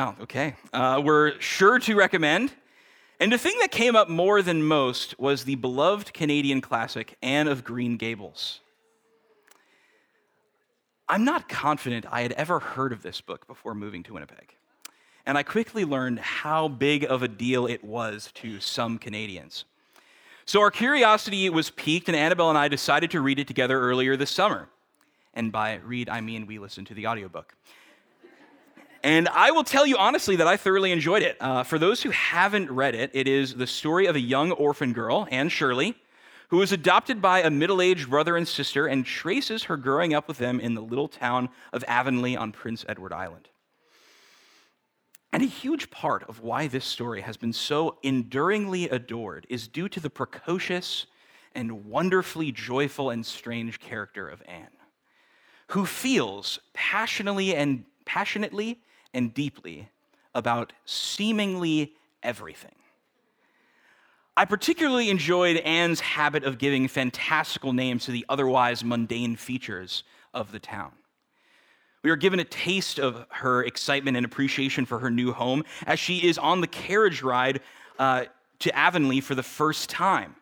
Oh, okay. Uh, we're sure to recommend. And the thing that came up more than most was the beloved Canadian classic, Anne of Green Gables. I'm not confident I had ever heard of this book before moving to Winnipeg. And I quickly learned how big of a deal it was to some Canadians. So our curiosity was piqued, and Annabelle and I decided to read it together earlier this summer. And by read, I mean we listened to the audiobook. And I will tell you honestly that I thoroughly enjoyed it. Uh, for those who haven't read it, it is the story of a young orphan girl, Anne Shirley, who is adopted by a middle aged brother and sister and traces her growing up with them in the little town of Avonlea on Prince Edward Island. And a huge part of why this story has been so enduringly adored is due to the precocious and wonderfully joyful and strange character of Anne, who feels passionately and passionately and deeply about seemingly everything. I particularly enjoyed Anne's habit of giving fantastical names to the otherwise mundane features of the town. We are given a taste of her excitement and appreciation for her new home as she is on the carriage ride uh, to Avonlea for the first time.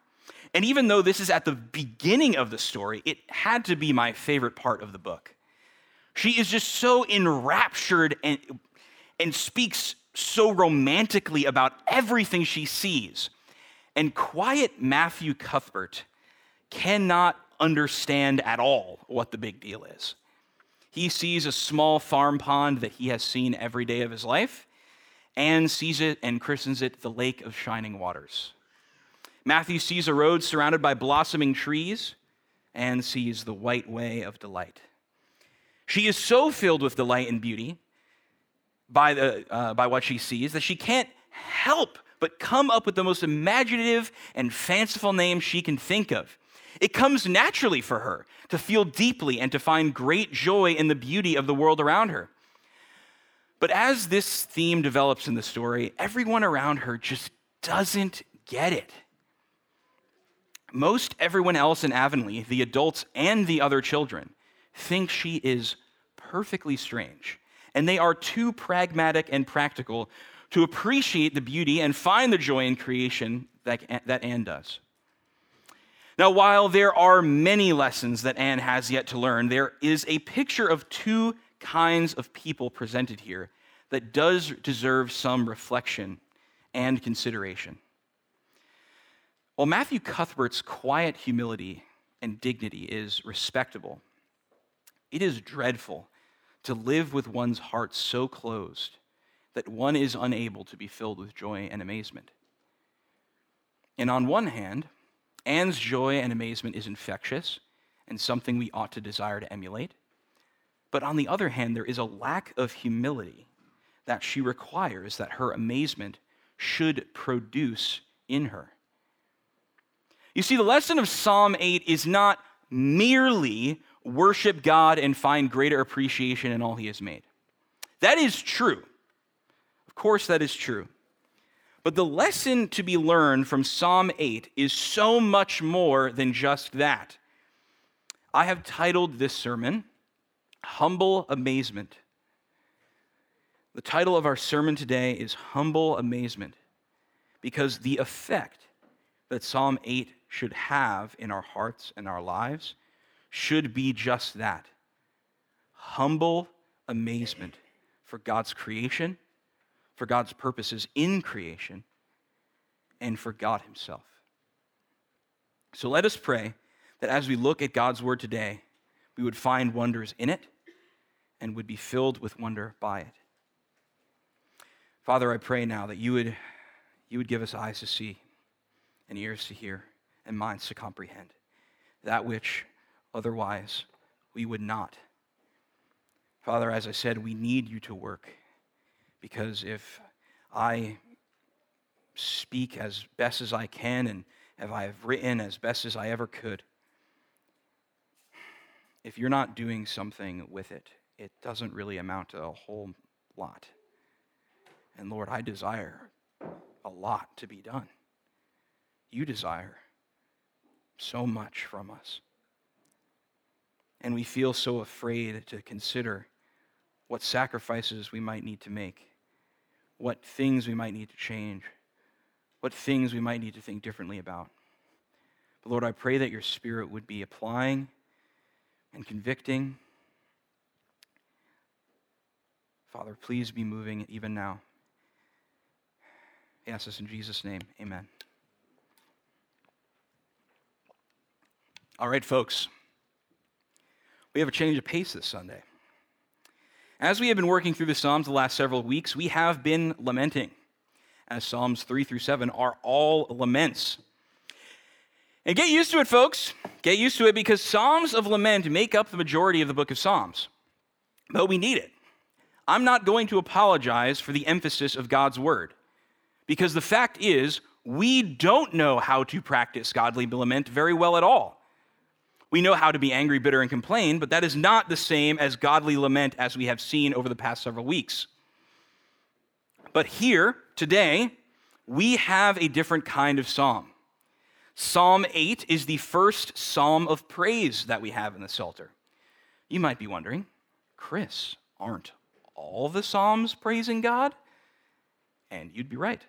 And even though this is at the beginning of the story, it had to be my favorite part of the book. She is just so enraptured and, and speaks so romantically about everything she sees. And quiet Matthew Cuthbert cannot understand at all what the big deal is. He sees a small farm pond that he has seen every day of his life and sees it and christens it the Lake of Shining Waters. Matthew sees a road surrounded by blossoming trees and sees the white way of delight. She is so filled with delight and beauty by, the, uh, by what she sees that she can't help but come up with the most imaginative and fanciful name she can think of. It comes naturally for her to feel deeply and to find great joy in the beauty of the world around her. But as this theme develops in the story, everyone around her just doesn't get it. Most everyone else in Avonlea, the adults and the other children, think she is perfectly strange, and they are too pragmatic and practical to appreciate the beauty and find the joy in creation that, that Anne does. Now, while there are many lessons that Anne has yet to learn, there is a picture of two kinds of people presented here that does deserve some reflection and consideration. While Matthew Cuthbert's quiet humility and dignity is respectable, it is dreadful to live with one's heart so closed that one is unable to be filled with joy and amazement. And on one hand, Anne's joy and amazement is infectious and something we ought to desire to emulate. But on the other hand, there is a lack of humility that she requires that her amazement should produce in her. You see, the lesson of Psalm 8 is not merely worship God and find greater appreciation in all He has made. That is true. Of course, that is true. But the lesson to be learned from Psalm 8 is so much more than just that. I have titled this sermon, Humble Amazement. The title of our sermon today is Humble Amazement because the effect that Psalm 8 should have in our hearts and our lives should be just that humble amazement for God's creation for God's purposes in creation and for God Himself. So let us pray that as we look at God's Word today, we would find wonders in it and would be filled with wonder by it. Father, I pray now that you would, you would give us eyes to see and ears to hear and minds to comprehend that which otherwise we would not. Father, as I said, we need you to work because if I speak as best as I can and if I have written as best as I ever could, if you're not doing something with it, it doesn't really amount to a whole lot. And Lord, I desire a lot to be done. You desire so much from us. And we feel so afraid to consider what sacrifices we might need to make what things we might need to change, what things we might need to think differently about. But Lord, I pray that your Spirit would be applying and convicting. Father, please be moving even now. I ask this in Jesus' name. Amen. All right, folks. We have a change of pace this Sunday. As we have been working through the Psalms the last several weeks, we have been lamenting, as Psalms 3 through 7 are all laments. And get used to it, folks. Get used to it because Psalms of lament make up the majority of the book of Psalms. But we need it. I'm not going to apologize for the emphasis of God's word because the fact is, we don't know how to practice godly lament very well at all. We know how to be angry, bitter, and complain, but that is not the same as godly lament as we have seen over the past several weeks. But here, today, we have a different kind of psalm. Psalm 8 is the first psalm of praise that we have in the Psalter. You might be wondering, Chris, aren't all the psalms praising God? And you'd be right.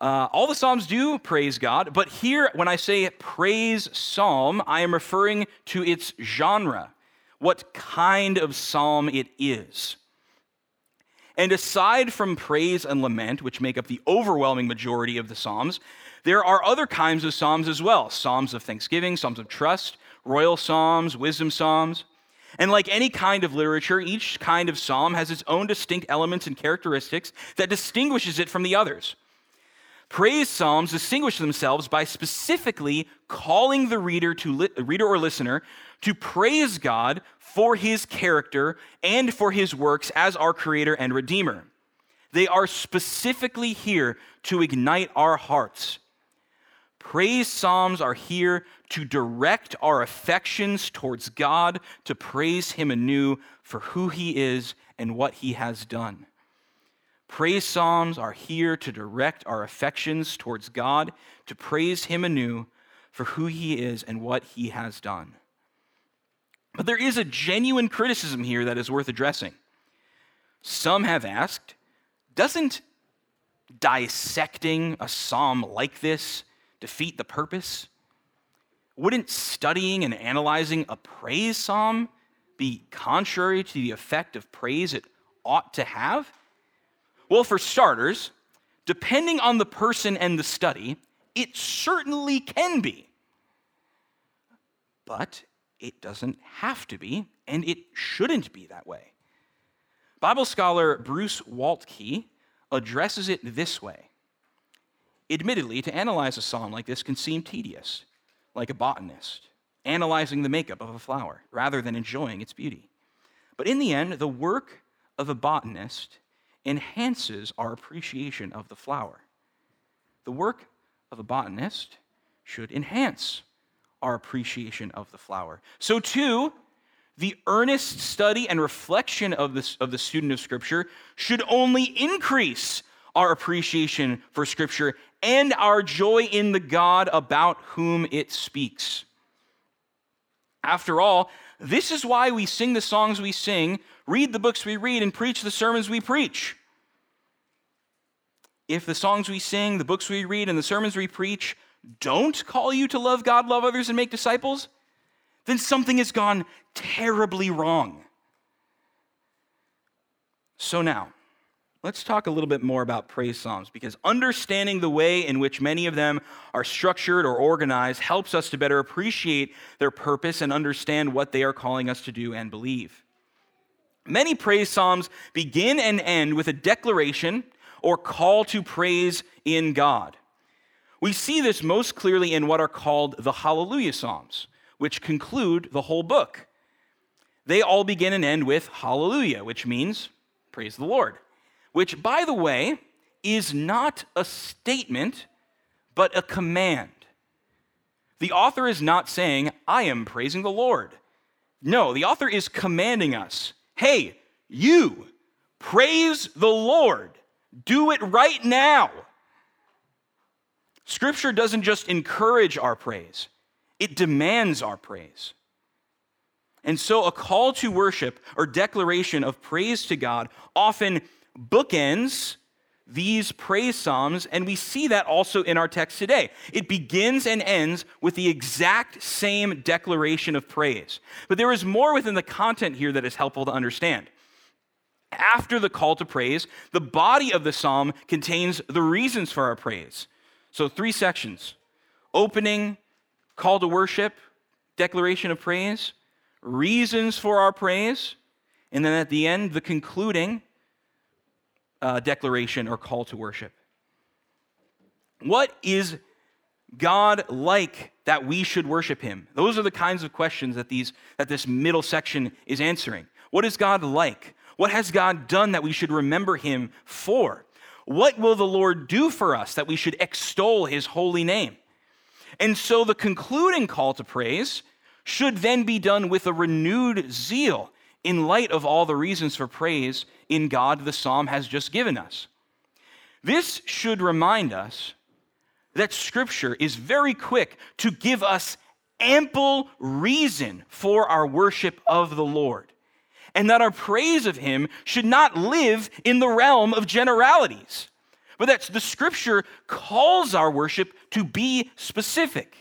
Uh, all the Psalms do praise God, but here, when I say praise psalm, I am referring to its genre, what kind of psalm it is. And aside from praise and lament, which make up the overwhelming majority of the Psalms, there are other kinds of Psalms as well Psalms of thanksgiving, Psalms of trust, royal Psalms, wisdom Psalms. And like any kind of literature, each kind of psalm has its own distinct elements and characteristics that distinguishes it from the others. Praise psalms distinguish themselves by specifically calling the reader to li- reader or listener to praise God for his character and for his works as our creator and redeemer. They are specifically here to ignite our hearts. Praise psalms are here to direct our affections towards God, to praise him anew for who he is and what he has done. Praise Psalms are here to direct our affections towards God, to praise Him anew for who He is and what He has done. But there is a genuine criticism here that is worth addressing. Some have asked doesn't dissecting a psalm like this defeat the purpose? Wouldn't studying and analyzing a praise psalm be contrary to the effect of praise it ought to have? Well, for starters, depending on the person and the study, it certainly can be. But it doesn't have to be, and it shouldn't be that way. Bible scholar Bruce Waltke addresses it this way. Admittedly, to analyze a psalm like this can seem tedious, like a botanist, analyzing the makeup of a flower rather than enjoying its beauty. But in the end, the work of a botanist enhances our appreciation of the flower. The work of a botanist should enhance our appreciation of the flower. So, too, the earnest study and reflection of, this, of the student of Scripture should only increase our appreciation for Scripture and our joy in the God about whom it speaks. After all, this is why we sing the songs we sing, read the books we read, and preach the sermons we preach if the songs we sing, the books we read, and the sermons we preach don't call you to love God, love others, and make disciples, then something has gone terribly wrong. So now, let's talk a little bit more about praise psalms because understanding the way in which many of them are structured or organized helps us to better appreciate their purpose and understand what they are calling us to do and believe. Many praise psalms begin and end with a declaration or call to praise in God. We see this most clearly in what are called the Hallelujah Psalms, which conclude the whole book. They all begin and end with Hallelujah, which means praise the Lord, which, by the way, is not a statement, but a command. The author is not saying, I am praising the Lord. No, the author is commanding us hey, you, praise the Lord. Do it right now. Scripture doesn't just encourage our praise, it demands our praise. And so, a call to worship or declaration of praise to God often bookends these praise psalms, and we see that also in our text today. It begins and ends with the exact same declaration of praise. But there is more within the content here that is helpful to understand. After the call to praise, the body of the psalm contains the reasons for our praise. So, three sections opening, call to worship, declaration of praise, reasons for our praise, and then at the end, the concluding uh, declaration or call to worship. What is God like that we should worship him? Those are the kinds of questions that, these, that this middle section is answering. What is God like? What has God done that we should remember him for? What will the Lord do for us that we should extol his holy name? And so the concluding call to praise should then be done with a renewed zeal in light of all the reasons for praise in God the psalm has just given us. This should remind us that Scripture is very quick to give us ample reason for our worship of the Lord, and that our praise of Him should not live in the realm of generalities, but that the Scripture calls our worship to be specific.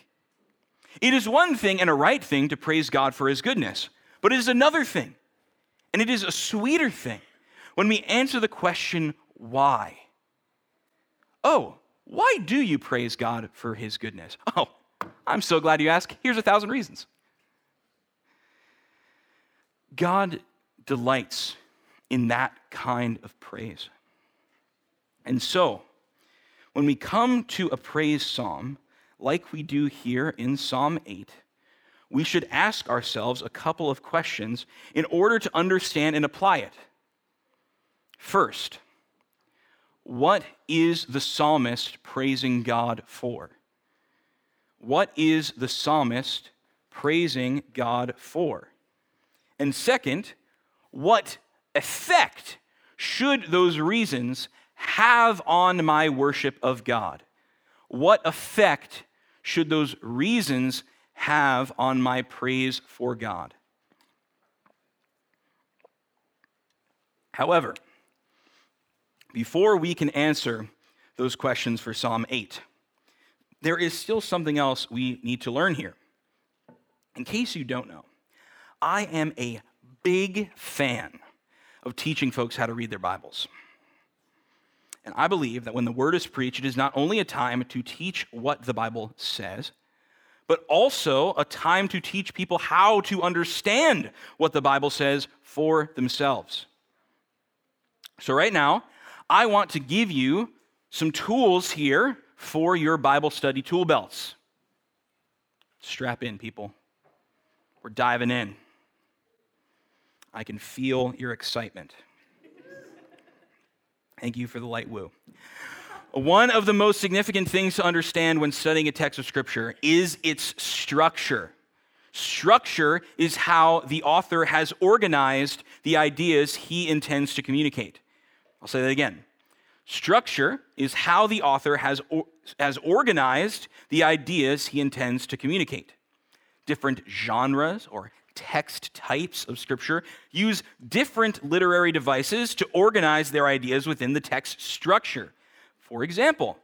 It is one thing and a right thing to praise God for His goodness, but it is another thing, and it is a sweeter thing when we answer the question, why? Oh, why do you praise God for his goodness? Oh, I'm so glad you asked. Here's a thousand reasons. God delights in that kind of praise. And so, when we come to a praise psalm, like we do here in Psalm 8, we should ask ourselves a couple of questions in order to understand and apply it. First, what is the psalmist praising God for? What is the psalmist praising God for? And second, what effect should those reasons have on my worship of God? What effect should those reasons have on my praise for God? However, before we can answer those questions for Psalm 8, there is still something else we need to learn here. In case you don't know, I am a big fan of teaching folks how to read their Bibles. And I believe that when the word is preached, it is not only a time to teach what the Bible says, but also a time to teach people how to understand what the Bible says for themselves. So, right now, I want to give you some tools here for your Bible study tool belts. Strap in, people. We're diving in. I can feel your excitement. Thank you for the light woo. One of the most significant things to understand when studying a text of Scripture is its structure. Structure is how the author has organized the ideas he intends to communicate. I'll say that again. Structure is how the author has, has organized the ideas he intends to communicate. Different genres or text types of Scripture use different literary devices to organize their ideas within the text structure. For example,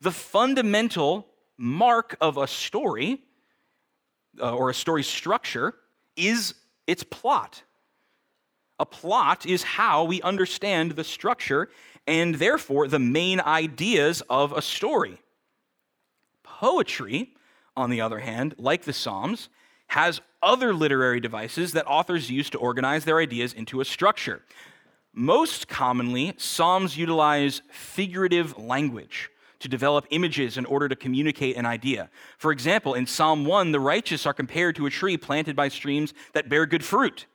the fundamental mark of a story uh, or a story structure is its plot. A plot is how we understand the structure and therefore the main ideas of a story. Poetry, on the other hand, like the Psalms, has other literary devices that authors use to organize their ideas into a structure. Most commonly, Psalms utilize figurative language to develop images in order to communicate an idea. For example, in Psalm 1, the righteous are compared to a tree planted by streams that bear good fruit.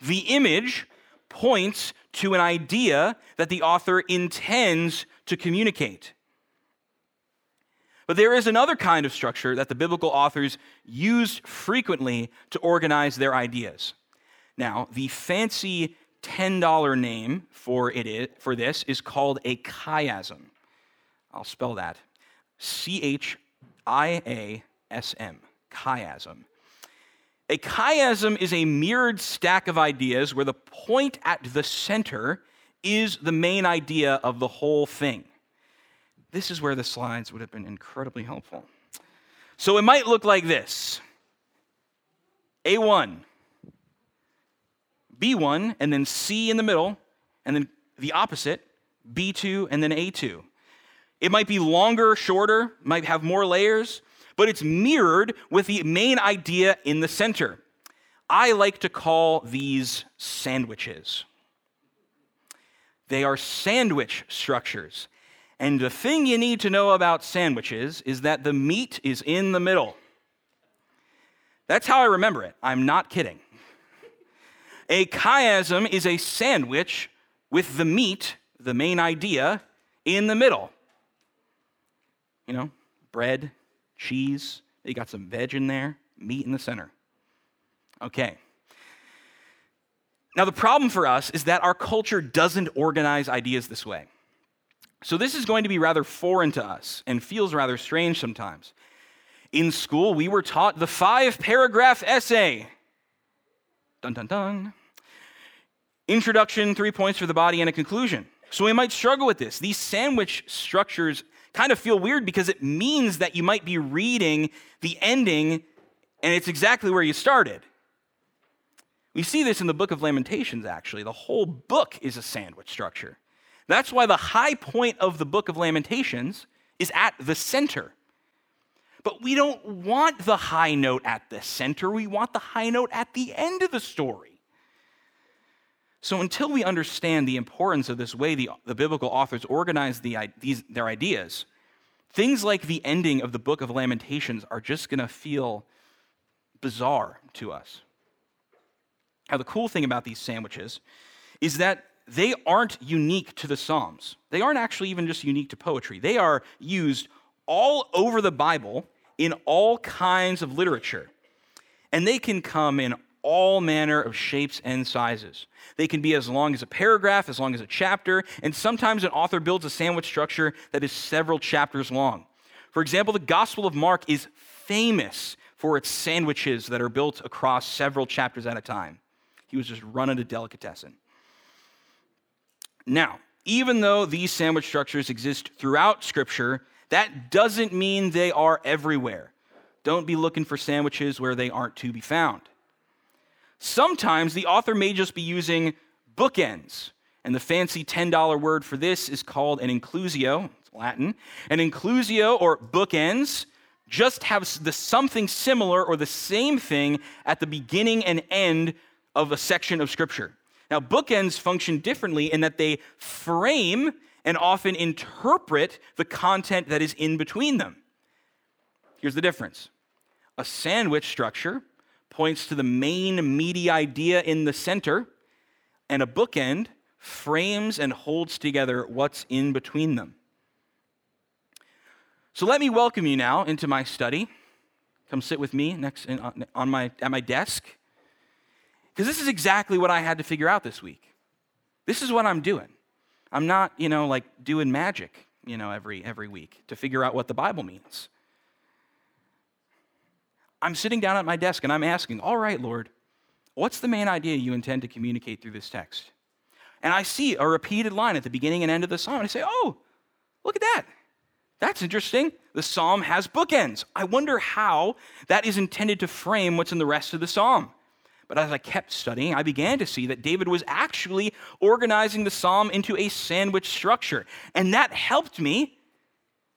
The image points to an idea that the author intends to communicate. But there is another kind of structure that the biblical authors use frequently to organize their ideas. Now, the fancy $10 name for, it for this is called a chiasm. I'll spell that C H I A S M, chiasm. A chiasm is a mirrored stack of ideas where the point at the center is the main idea of the whole thing. This is where the slides would have been incredibly helpful. So it might look like this A1, B1, and then C in the middle, and then the opposite, B2, and then A2. It might be longer, shorter, might have more layers, but it's mirrored with the main idea in the center. I like to call these sandwiches. They are sandwich structures. And the thing you need to know about sandwiches is that the meat is in the middle. That's how I remember it. I'm not kidding. A chiasm is a sandwich with the meat, the main idea, in the middle. You know, bread, cheese, you got some veg in there, meat in the center. Okay. Now, the problem for us is that our culture doesn't organize ideas this way. So, this is going to be rather foreign to us and feels rather strange sometimes. In school, we were taught the five paragraph essay. Dun dun dun. Introduction, three points for the body, and a conclusion. So, we might struggle with this. These sandwich structures kind of feel weird because it means that you might be reading the ending and it's exactly where you started. We see this in the book of Lamentations, actually. The whole book is a sandwich structure. That's why the high point of the book of Lamentations is at the center. But we don't want the high note at the center, we want the high note at the end of the story. So, until we understand the importance of this way the, the biblical authors organize the, these, their ideas, things like the ending of the book of Lamentations are just going to feel bizarre to us. Now, the cool thing about these sandwiches is that they aren't unique to the Psalms. They aren't actually even just unique to poetry. They are used all over the Bible in all kinds of literature. And they can come in all manner of shapes and sizes. They can be as long as a paragraph, as long as a chapter, and sometimes an author builds a sandwich structure that is several chapters long. For example, the Gospel of Mark is famous for its sandwiches that are built across several chapters at a time. He was just running a delicatessen. Now, even though these sandwich structures exist throughout Scripture, that doesn't mean they are everywhere. Don't be looking for sandwiches where they aren't to be found. Sometimes the author may just be using bookends, and the fancy $10 word for this is called an inclusio, it's Latin. An inclusio or bookends just have the something similar or the same thing at the beginning and end of a section of Scripture. Now, bookends function differently in that they frame and often interpret the content that is in between them. Here's the difference a sandwich structure points to the main meaty idea in the center, and a bookend frames and holds together what's in between them. So let me welcome you now into my study. Come sit with me next in, uh, on my, at my desk. Because this is exactly what I had to figure out this week. This is what I'm doing. I'm not, you know, like doing magic, you know, every, every week to figure out what the Bible means. I'm sitting down at my desk and I'm asking, all right, Lord, what's the main idea you intend to communicate through this text? And I see a repeated line at the beginning and end of the psalm. And I say, oh, look at that. That's interesting. The psalm has bookends. I wonder how that is intended to frame what's in the rest of the psalm. But as I kept studying, I began to see that David was actually organizing the psalm into a sandwich structure. And that helped me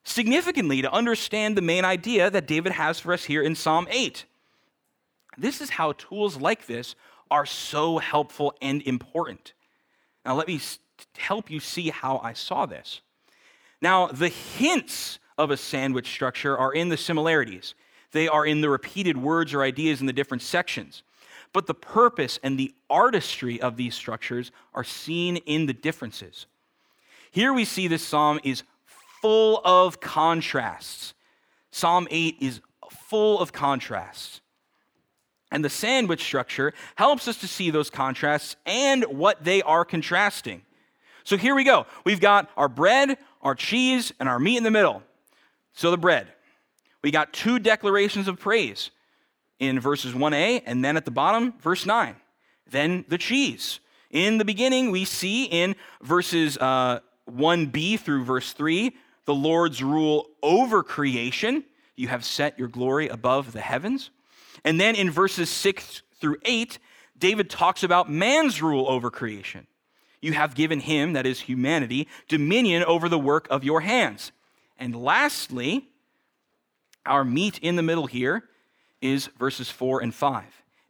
significantly to understand the main idea that David has for us here in Psalm 8. This is how tools like this are so helpful and important. Now, let me help you see how I saw this. Now, the hints of a sandwich structure are in the similarities, they are in the repeated words or ideas in the different sections. But the purpose and the artistry of these structures are seen in the differences. Here we see this psalm is full of contrasts. Psalm 8 is full of contrasts. And the sandwich structure helps us to see those contrasts and what they are contrasting. So here we go. We've got our bread, our cheese, and our meat in the middle. So the bread. We got two declarations of praise in verses 1a, and then at the bottom, verse 9. Then the cheese In the beginning, we see in verses uh, 1b through verse 3 the Lord's rule over creation. You have set your glory above the heavens. And then in verses 6 through 8, David talks about man's rule over creation. You have given him, that is humanity, dominion over the work of your hands. And lastly, our meat in the middle here is verses 4 and 5.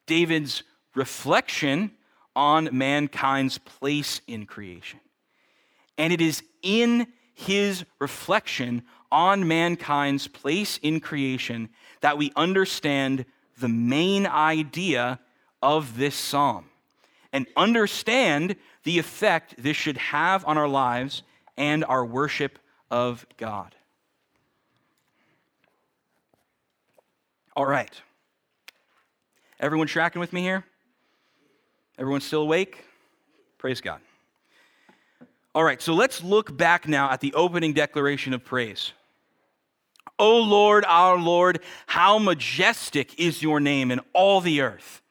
David's reflection on mankind's place in creation. And it is in his reflection on mankind's place in creation that we understand the main idea of this psalm and understand the effect this should have on our lives and our worship of God. All right. Everyone tracking with me here? Everyone still awake? Praise God. All right, so let's look back now at the opening declaration of praise. O Lord, our Lord, how majestic is your name in all the earth.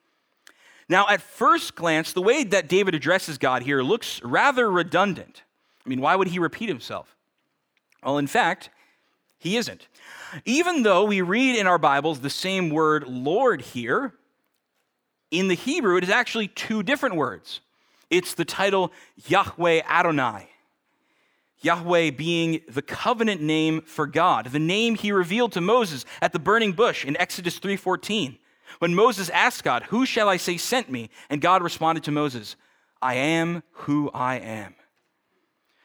Now, at first glance, the way that David addresses God here looks rather redundant. I mean, why would he repeat himself? Well, in fact, he isn't. Even though we read in our Bibles the same word Lord here, in the Hebrew, it is actually two different words. It's the title Yahweh Adonai. Yahweh being the covenant name for God, the name he revealed to Moses at the burning bush in Exodus 3:14. When Moses asked God, "Who shall I say sent me?" and God responded to Moses, "I am who I am."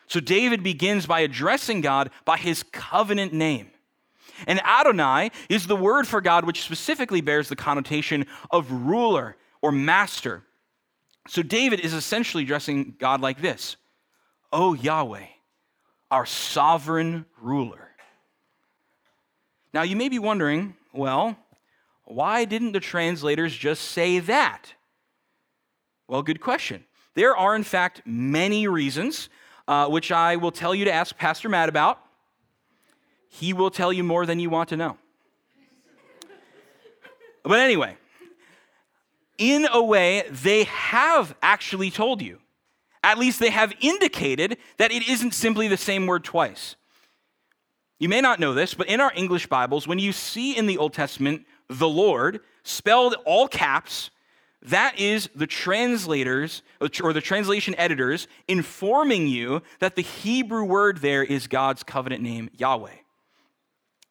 So David begins by addressing God by his covenant name. And Adonai is the word for God which specifically bears the connotation of ruler or master. So David is essentially addressing God like this O Yahweh, our sovereign ruler. Now you may be wondering, well, why didn't the translators just say that? Well, good question. There are, in fact, many reasons, uh, which I will tell you to ask Pastor Matt about. He will tell you more than you want to know. But anyway, in a way, they have actually told you. At least they have indicated that it isn't simply the same word twice. You may not know this, but in our English Bibles, when you see in the Old Testament the Lord spelled all caps, that is the translators or the translation editors informing you that the Hebrew word there is God's covenant name, Yahweh.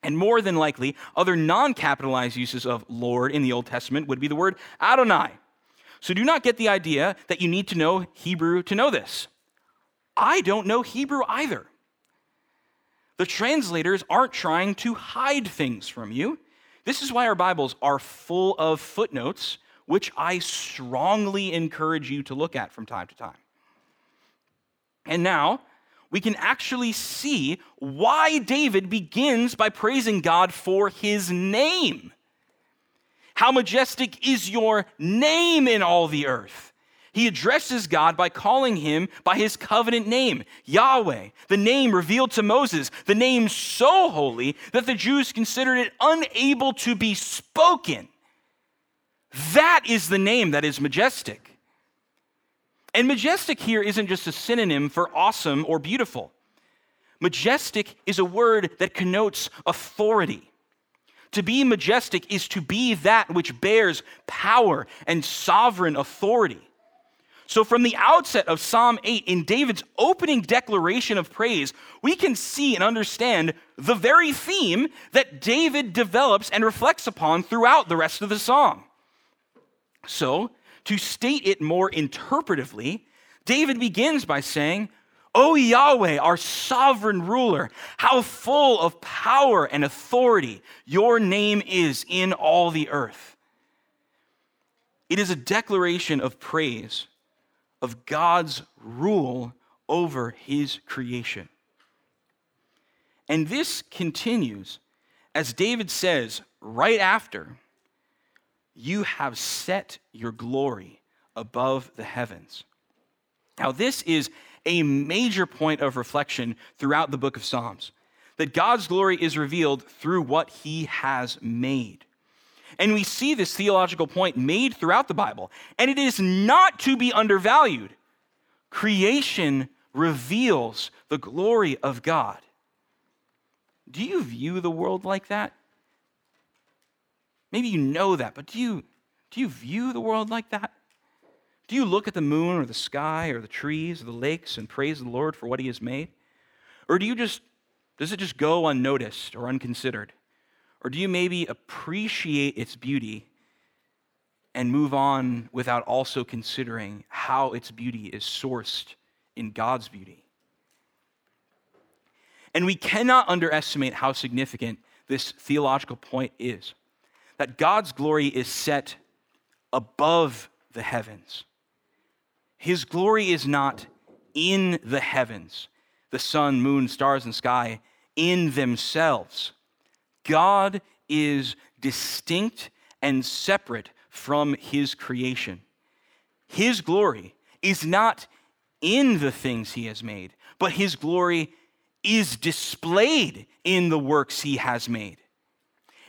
And more than likely, other non capitalized uses of Lord in the Old Testament would be the word Adonai. So do not get the idea that you need to know Hebrew to know this. I don't know Hebrew either. The translators aren't trying to hide things from you. This is why our Bibles are full of footnotes, which I strongly encourage you to look at from time to time. And now, we can actually see why David begins by praising God for his name. How majestic is your name in all the earth? He addresses God by calling him by his covenant name, Yahweh, the name revealed to Moses, the name so holy that the Jews considered it unable to be spoken. That is the name that is majestic. And majestic here isn't just a synonym for awesome or beautiful. Majestic is a word that connotes authority. To be majestic is to be that which bears power and sovereign authority. So, from the outset of Psalm 8, in David's opening declaration of praise, we can see and understand the very theme that David develops and reflects upon throughout the rest of the psalm. So, to state it more interpretively, David begins by saying, O Yahweh, our sovereign ruler, how full of power and authority your name is in all the earth. It is a declaration of praise of God's rule over his creation. And this continues as David says right after you have set your glory above the heavens. Now, this is a major point of reflection throughout the book of Psalms that God's glory is revealed through what he has made. And we see this theological point made throughout the Bible, and it is not to be undervalued. Creation reveals the glory of God. Do you view the world like that? Maybe you know that, but do you, do you view the world like that? Do you look at the moon or the sky or the trees or the lakes and praise the Lord for what he has made? Or do you just, does it just go unnoticed or unconsidered? Or do you maybe appreciate its beauty and move on without also considering how its beauty is sourced in God's beauty? And we cannot underestimate how significant this theological point is that God's glory is set above the heavens. His glory is not in the heavens, the sun, moon, stars, and sky in themselves. God is distinct and separate from his creation. His glory is not in the things he has made, but his glory is displayed in the works he has made.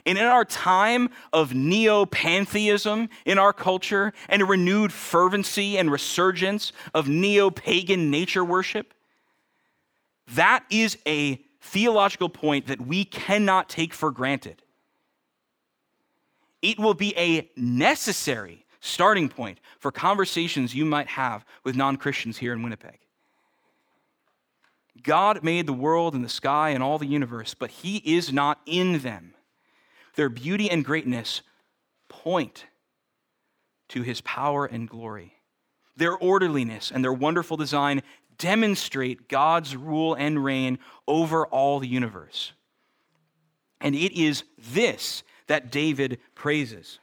And in our time of neo pantheism in our culture and a renewed fervency and resurgence of neo pagan nature worship, that is a theological point that we cannot take for granted. It will be a necessary starting point for conversations you might have with non Christians here in Winnipeg. God made the world and the sky and all the universe, but He is not in them their beauty and greatness point to his power and glory. Their orderliness and their wonderful design demonstrate God's rule and reign over all the universe. And it is this that David praises.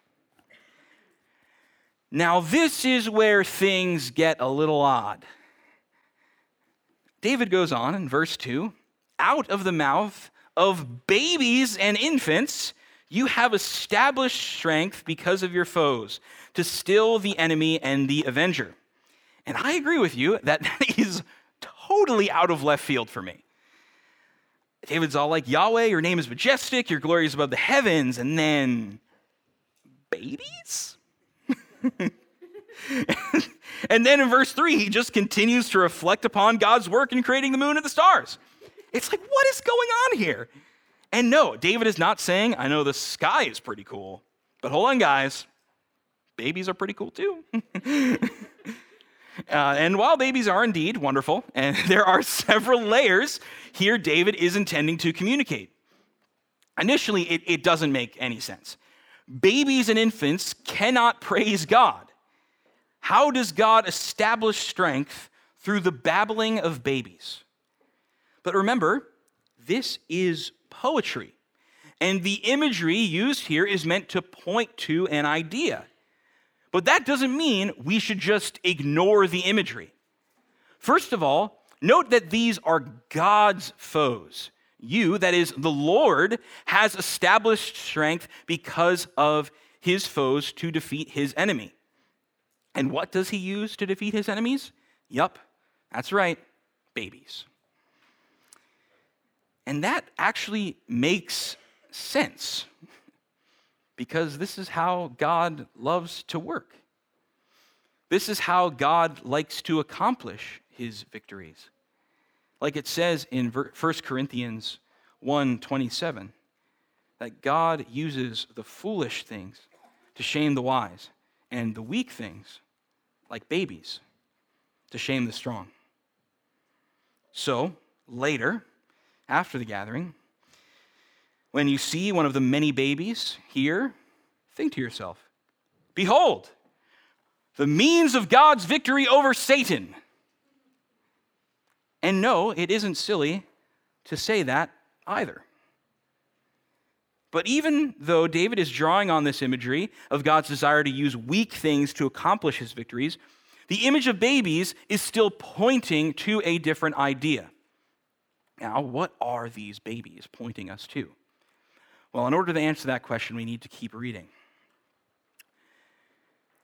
Now, this is where things get a little odd. David goes on in verse 2 out of the mouth of babies and infants, you have established strength because of your foes to still the enemy and the avenger. And I agree with you that that is totally out of left field for me. David's all like, Yahweh, your name is majestic, your glory is above the heavens, and then babies? and then in verse 3, he just continues to reflect upon God's work in creating the moon and the stars. It's like, what is going on here? And no, David is not saying, I know the sky is pretty cool, but hold on, guys. Babies are pretty cool too. uh, and while babies are indeed wonderful, and there are several layers here, David is intending to communicate. Initially, it, it doesn't make any sense. Babies and infants cannot praise God. How does God establish strength through the babbling of babies? But remember, this is poetry. And the imagery used here is meant to point to an idea. But that doesn't mean we should just ignore the imagery. First of all, note that these are God's foes. You, that is, the Lord, has established strength because of his foes to defeat his enemy. And what does he use to defeat his enemies? Yup, that's right, babies. And that actually makes sense because this is how God loves to work. This is how God likes to accomplish his victories. Like it says in 1 Corinthians 1:27 that God uses the foolish things to shame the wise and the weak things like babies to shame the strong. So, later, after the gathering. When you see one of the many babies here, think to yourself Behold, the means of God's victory over Satan. And no, it isn't silly to say that either. But even though David is drawing on this imagery of God's desire to use weak things to accomplish his victories, the image of babies is still pointing to a different idea. Now, what are these babies pointing us to? Well, in order to answer that question, we need to keep reading.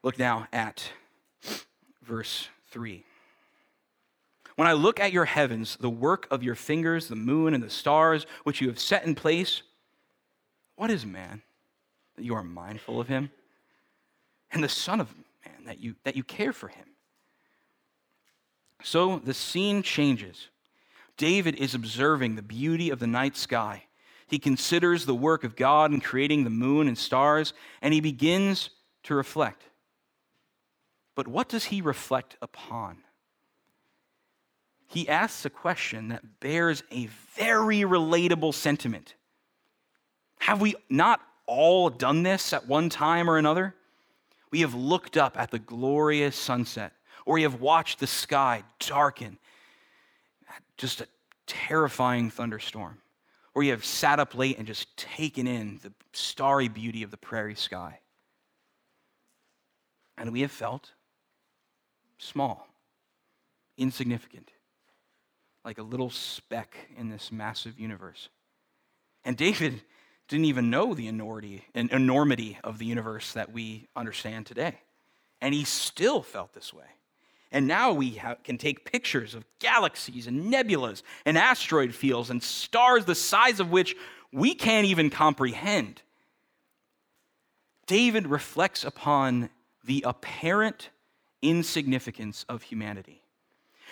Look now at verse 3. When I look at your heavens, the work of your fingers, the moon and the stars, which you have set in place, what is man that you are mindful of him? And the Son of Man that you, that you care for him? So the scene changes. David is observing the beauty of the night sky. He considers the work of God in creating the moon and stars, and he begins to reflect. But what does he reflect upon? He asks a question that bears a very relatable sentiment. Have we not all done this at one time or another? We have looked up at the glorious sunset, or we have watched the sky darken, just a terrifying thunderstorm, or you have sat up late and just taken in the starry beauty of the prairie sky. And we have felt small, insignificant, like a little speck in this massive universe. And David didn't even know the enormity, enormity of the universe that we understand today. And he still felt this way. And now we can take pictures of galaxies and nebulas and asteroid fields and stars the size of which we can't even comprehend. David reflects upon the apparent insignificance of humanity.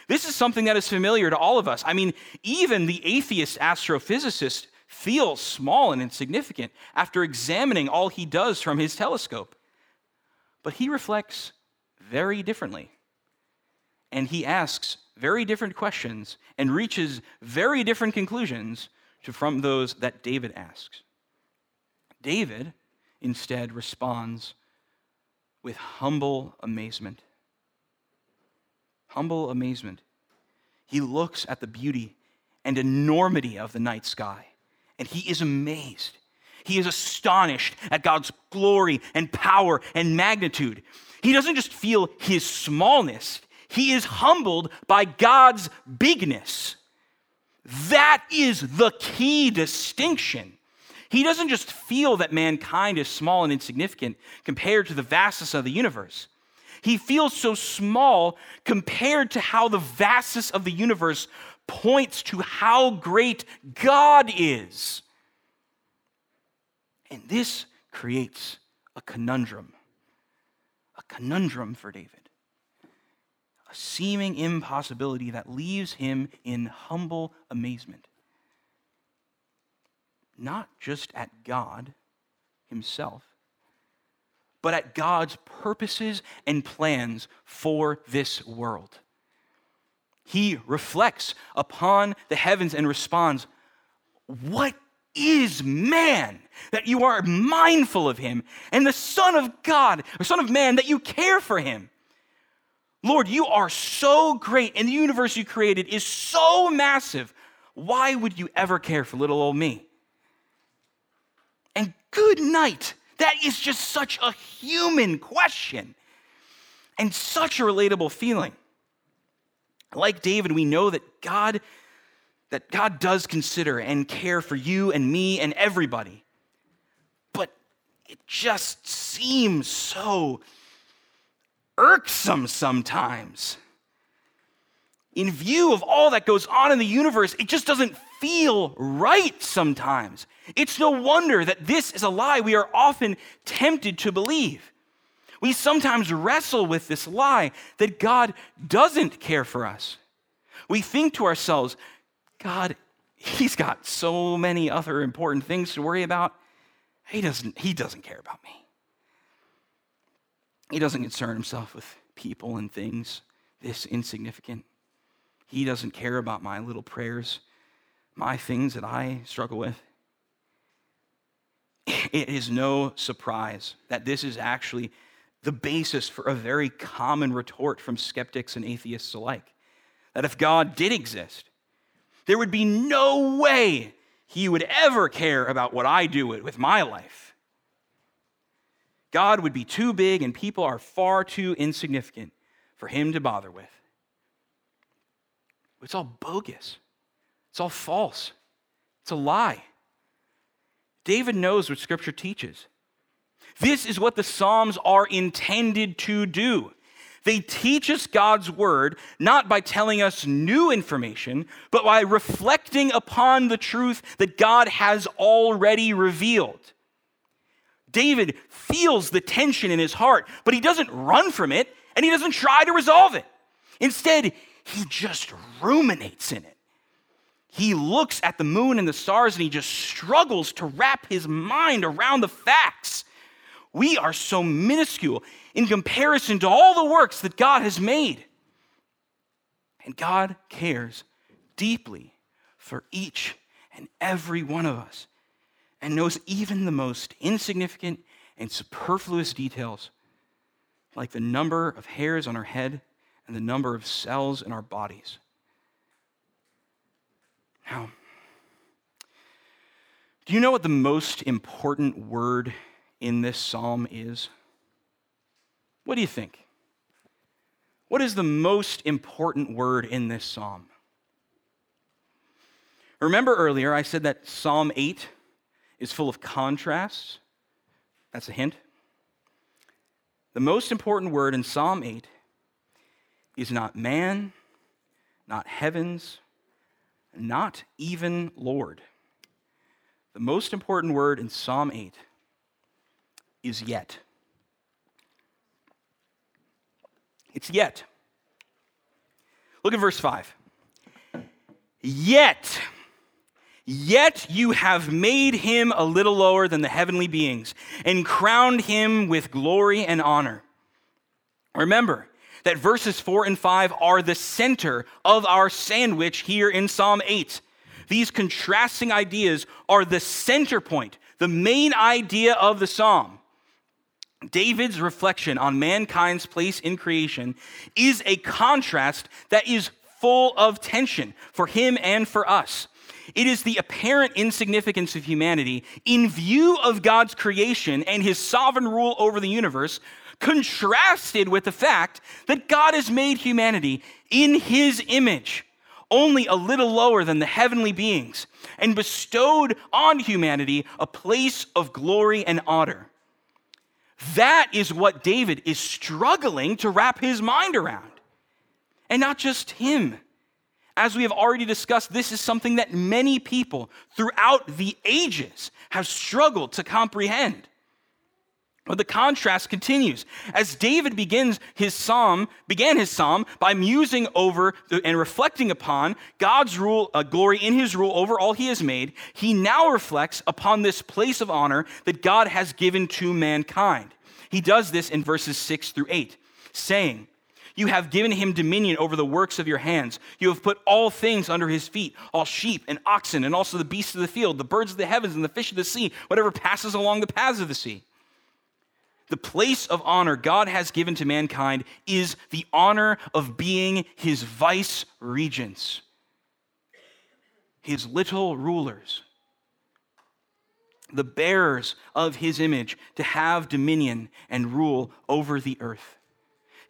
This is something that is familiar to all of us. I mean, even the atheist astrophysicist feels small and insignificant after examining all he does from his telescope. But he reflects very differently. And he asks very different questions and reaches very different conclusions from those that David asks. David instead responds with humble amazement. Humble amazement. He looks at the beauty and enormity of the night sky and he is amazed. He is astonished at God's glory and power and magnitude. He doesn't just feel his smallness, he is humbled by God's bigness. That is the key distinction. He doesn't just feel that mankind is small and insignificant compared to the vastness of the universe. He feels so small compared to how the vastness of the universe points to how great God is. And this creates a conundrum, a conundrum for David, seeming impossibility that leaves him in humble amazement. Not just at God himself, but at God's purposes and plans for this world he reflects upon the heavens and responds, What is man that you are mindful of him, and the Son of God, or Son of Man, that you care for him? Lord, you are so great, and the universe you created is so massive. Why would you ever care for little old me? And good night. That is just such a human question and such a relatable feeling. Like David, we know that God that God does consider and care for you and me and everybody. But it just seems so irksome sometimes. In view of all that goes on in the universe, it just doesn't feel right sometimes. It's no wonder that this is a lie we are often tempted to believe. We sometimes wrestle with this lie that God doesn't care for us. We think to ourselves, God, He's got so many other important things to worry about. He doesn't, he doesn't care about me. He doesn't concern himself with people and things this insignificant. He doesn't care about my little prayers, my things that I struggle with. It is no surprise that this is actually the basis for a very common retort from skeptics and atheists alike that if God did exist, there would be no way he would ever care about what I do with my life. God would be too big and people are far too insignificant for him to bother with. It's all bogus. It's all false. It's a lie. David knows what Scripture teaches. This is what the Psalms are intended to do. They teach us God's word not by telling us new information, but by reflecting upon the truth that God has already revealed. David feels the tension in his heart, but he doesn't run from it and he doesn't try to resolve it. Instead, he just ruminates in it. He looks at the moon and the stars and he just struggles to wrap his mind around the facts. We are so minuscule in comparison to all the works that God has made. And God cares deeply for each and every one of us and knows even the most insignificant and superfluous details, like the number of hairs on our head and the number of cells in our bodies. Now, do you know what the most important word in this psalm is? What do you think? What is the most important word in this psalm? Remember earlier, I said that Psalm 8 is full of contrasts. That's a hint. The most important word in Psalm 8 is not man, not heavens, not even Lord. The most important word in Psalm 8 is yet. It's yet. Look at verse 5. Yet Yet you have made him a little lower than the heavenly beings and crowned him with glory and honor. Remember that verses 4 and 5 are the center of our sandwich here in Psalm 8. These contrasting ideas are the center point, the main idea of the psalm. David's reflection on mankind's place in creation is a contrast that is full of tension for him and for us. It is the apparent insignificance of humanity in view of God's creation and his sovereign rule over the universe, contrasted with the fact that God has made humanity in his image, only a little lower than the heavenly beings, and bestowed on humanity a place of glory and honor. That is what David is struggling to wrap his mind around. And not just him. As we have already discussed, this is something that many people throughout the ages have struggled to comprehend. But the contrast continues as David begins his psalm, began his psalm by musing over and reflecting upon God's rule, uh, glory in his rule over all he has made. He now reflects upon this place of honor that God has given to mankind. He does this in verses six through eight, saying, you have given him dominion over the works of your hands. You have put all things under his feet all sheep and oxen, and also the beasts of the field, the birds of the heavens, and the fish of the sea, whatever passes along the paths of the sea. The place of honor God has given to mankind is the honor of being his vice regents, his little rulers, the bearers of his image to have dominion and rule over the earth.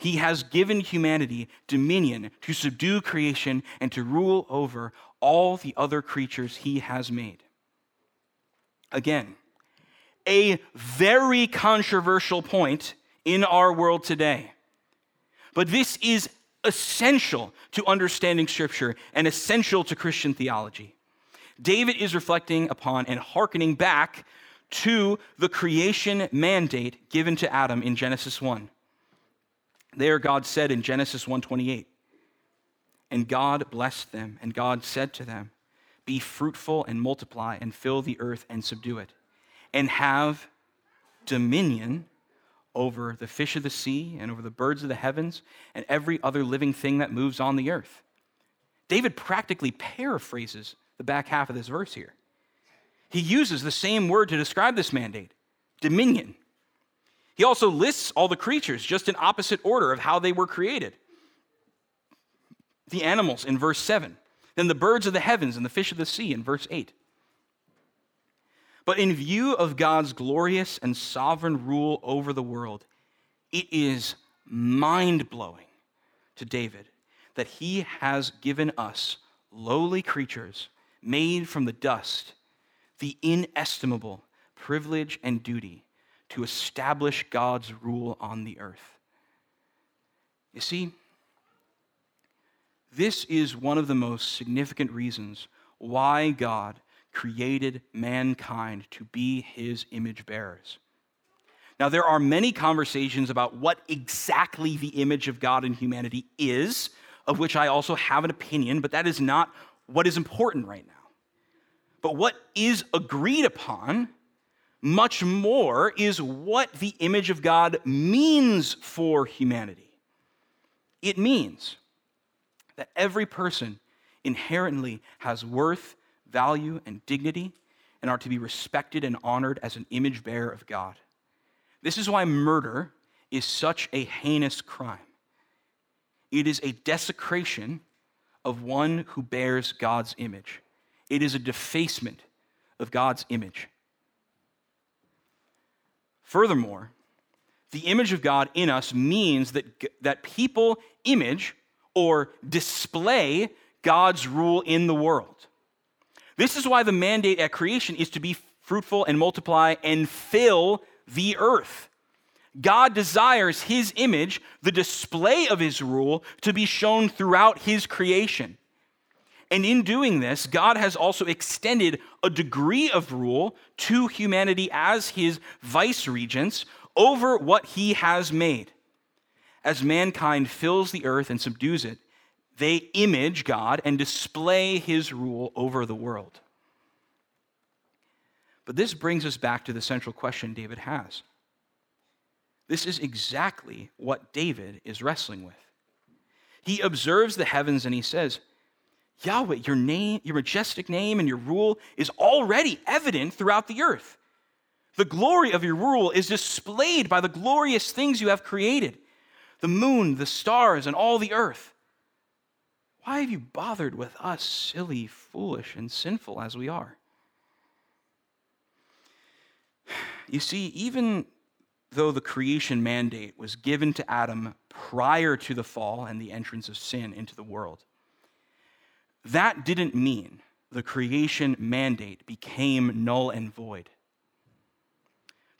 He has given humanity dominion to subdue creation and to rule over all the other creatures he has made. Again, a very controversial point in our world today. But this is essential to understanding Scripture and essential to Christian theology. David is reflecting upon and hearkening back to the creation mandate given to Adam in Genesis 1. There God said in Genesis 1:28, and God blessed them, and God said to them, Be fruitful and multiply, and fill the earth and subdue it, and have dominion over the fish of the sea, and over the birds of the heavens, and every other living thing that moves on the earth. David practically paraphrases the back half of this verse here. He uses the same word to describe this mandate dominion. He also lists all the creatures just in opposite order of how they were created. The animals in verse 7, then the birds of the heavens and the fish of the sea in verse 8. But in view of God's glorious and sovereign rule over the world, it is mind blowing to David that he has given us lowly creatures made from the dust the inestimable privilege and duty to establish God's rule on the earth. You see, this is one of the most significant reasons why God created mankind to be his image bearers. Now, there are many conversations about what exactly the image of God in humanity is of which I also have an opinion, but that is not what is important right now. But what is agreed upon much more is what the image of God means for humanity. It means that every person inherently has worth, value, and dignity and are to be respected and honored as an image bearer of God. This is why murder is such a heinous crime. It is a desecration of one who bears God's image, it is a defacement of God's image. Furthermore, the image of God in us means that, that people image or display God's rule in the world. This is why the mandate at creation is to be fruitful and multiply and fill the earth. God desires his image, the display of his rule, to be shown throughout his creation. And in doing this, God has also extended a degree of rule to humanity as his vice regents over what he has made. As mankind fills the earth and subdues it, they image God and display his rule over the world. But this brings us back to the central question David has. This is exactly what David is wrestling with. He observes the heavens and he says, Yahweh, your name, your majestic name and your rule is already evident throughout the earth. The glory of your rule is displayed by the glorious things you have created the moon, the stars, and all the earth. Why have you bothered with us, silly, foolish, and sinful as we are? You see, even though the creation mandate was given to Adam prior to the fall and the entrance of sin into the world, that didn't mean the creation mandate became null and void.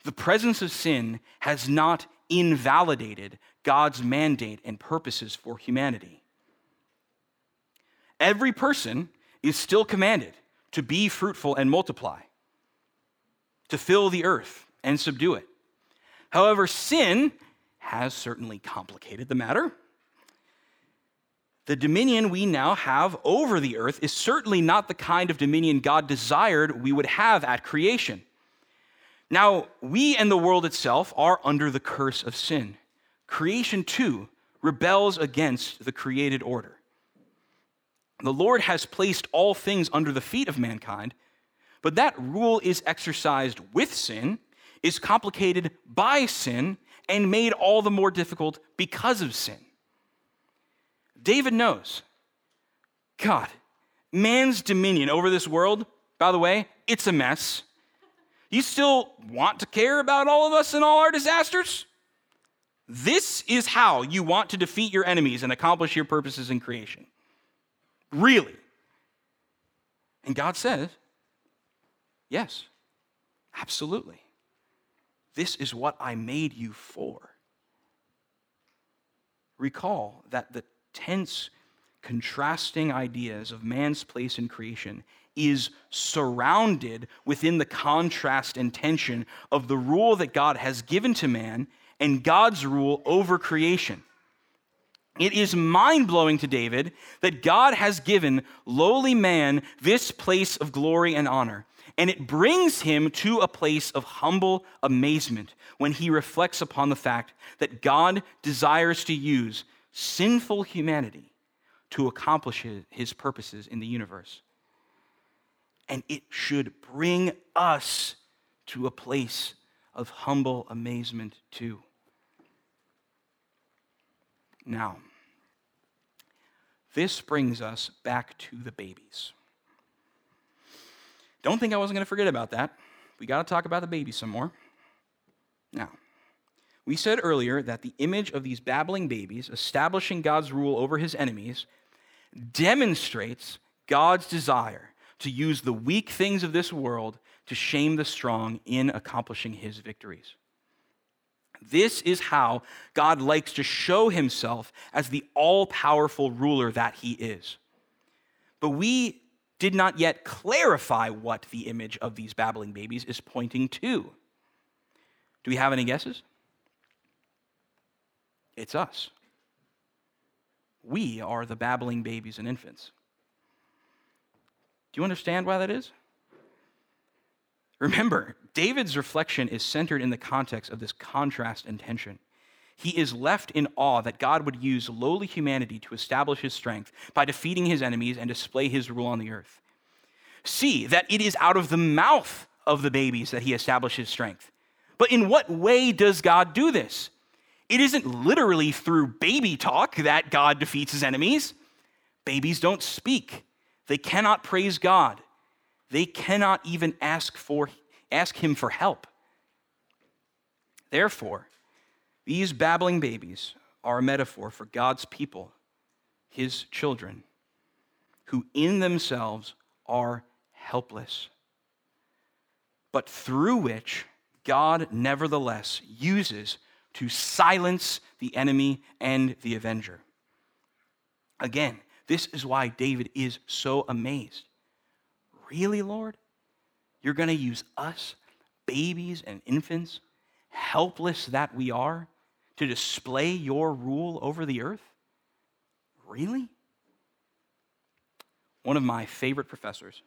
The presence of sin has not invalidated God's mandate and purposes for humanity. Every person is still commanded to be fruitful and multiply, to fill the earth and subdue it. However, sin has certainly complicated the matter. The dominion we now have over the earth is certainly not the kind of dominion God desired we would have at creation. Now, we and the world itself are under the curse of sin. Creation, too, rebels against the created order. The Lord has placed all things under the feet of mankind, but that rule is exercised with sin, is complicated by sin, and made all the more difficult because of sin. David knows God, man's dominion over this world, by the way, it's a mess. You still want to care about all of us and all our disasters? This is how you want to defeat your enemies and accomplish your purposes in creation. Really? And God says, Yes, absolutely. This is what I made you for. Recall that the tense, contrasting ideas of man's place in creation is surrounded within the contrast and tension of the rule that God has given to man and God's rule over creation. It is mind blowing to David that God has given lowly man this place of glory and honor. And it brings him to a place of humble amazement when he reflects upon the fact that God desires to use sinful humanity to accomplish his purposes in the universe. And it should bring us to a place of humble amazement too. Now, this brings us back to the babies. Don't think I wasn't going to forget about that. We got to talk about the baby some more. Now, we said earlier that the image of these babbling babies establishing God's rule over his enemies demonstrates God's desire to use the weak things of this world to shame the strong in accomplishing his victories. This is how God likes to show himself as the all powerful ruler that he is. But we did not yet clarify what the image of these babbling babies is pointing to. Do we have any guesses? It's us. we are the babbling babies and infants. Do you understand why that is? Remember, David's reflection is centered in the context of this contrast and tension. He is left in awe that God would use lowly humanity to establish his strength by defeating his enemies and display his rule on the earth. See that it is out of the mouth of the babies that he establishes strength. But in what way does God do this? It isn't literally through baby talk that God defeats his enemies. Babies don't speak, they cannot praise God, they cannot even ask, for, ask him for help. Therefore, these babbling babies are a metaphor for God's people, his children, who in themselves are helpless, but through which God nevertheless uses to silence the enemy and the avenger. Again, this is why David is so amazed. Really, Lord? You're going to use us, babies and infants, helpless that we are, to display your rule over the earth? Really? One of my favorite professors,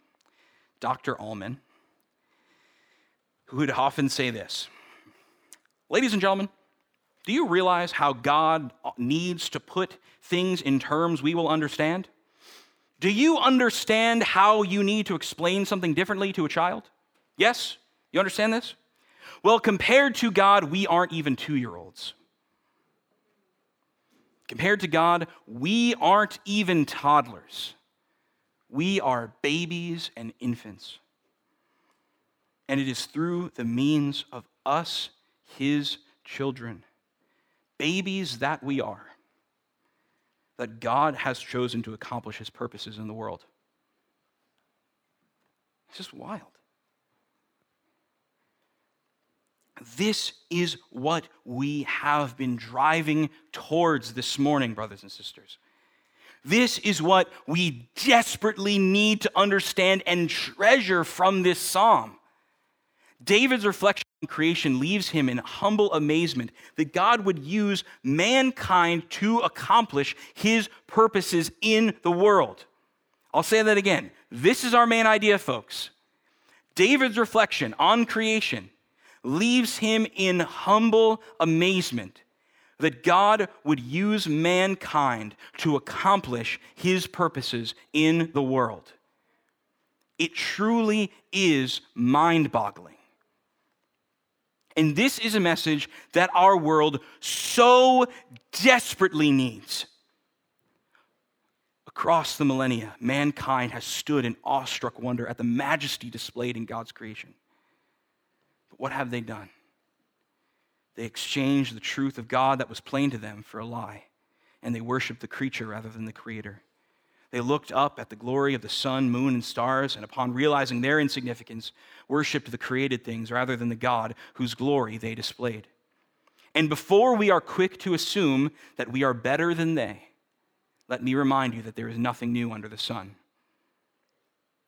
Dr. Allman, who would often say this Ladies and gentlemen, do you realize how God needs to put things in terms we will understand? Do you understand how you need to explain something differently to a child? Yes? You understand this? Well, compared to God, we aren't even two year olds. Compared to God, we aren't even toddlers. We are babies and infants. And it is through the means of us, His children, babies that we are, that God has chosen to accomplish his purposes in the world. It's just wild. This is what we have been driving towards this morning, brothers and sisters. This is what we desperately need to understand and treasure from this psalm. David's reflection on creation leaves him in humble amazement that God would use mankind to accomplish his purposes in the world. I'll say that again. This is our main idea, folks. David's reflection on creation leaves him in humble amazement that God would use mankind to accomplish his purposes in the world. It truly is mind boggling. And this is a message that our world so desperately needs. Across the millennia, mankind has stood in awestruck wonder at the majesty displayed in God's creation. But what have they done? They exchanged the truth of God that was plain to them for a lie, and they worshiped the creature rather than the creator. They looked up at the glory of the sun, moon, and stars, and upon realizing their insignificance, worshiped the created things rather than the God whose glory they displayed. And before we are quick to assume that we are better than they, let me remind you that there is nothing new under the sun.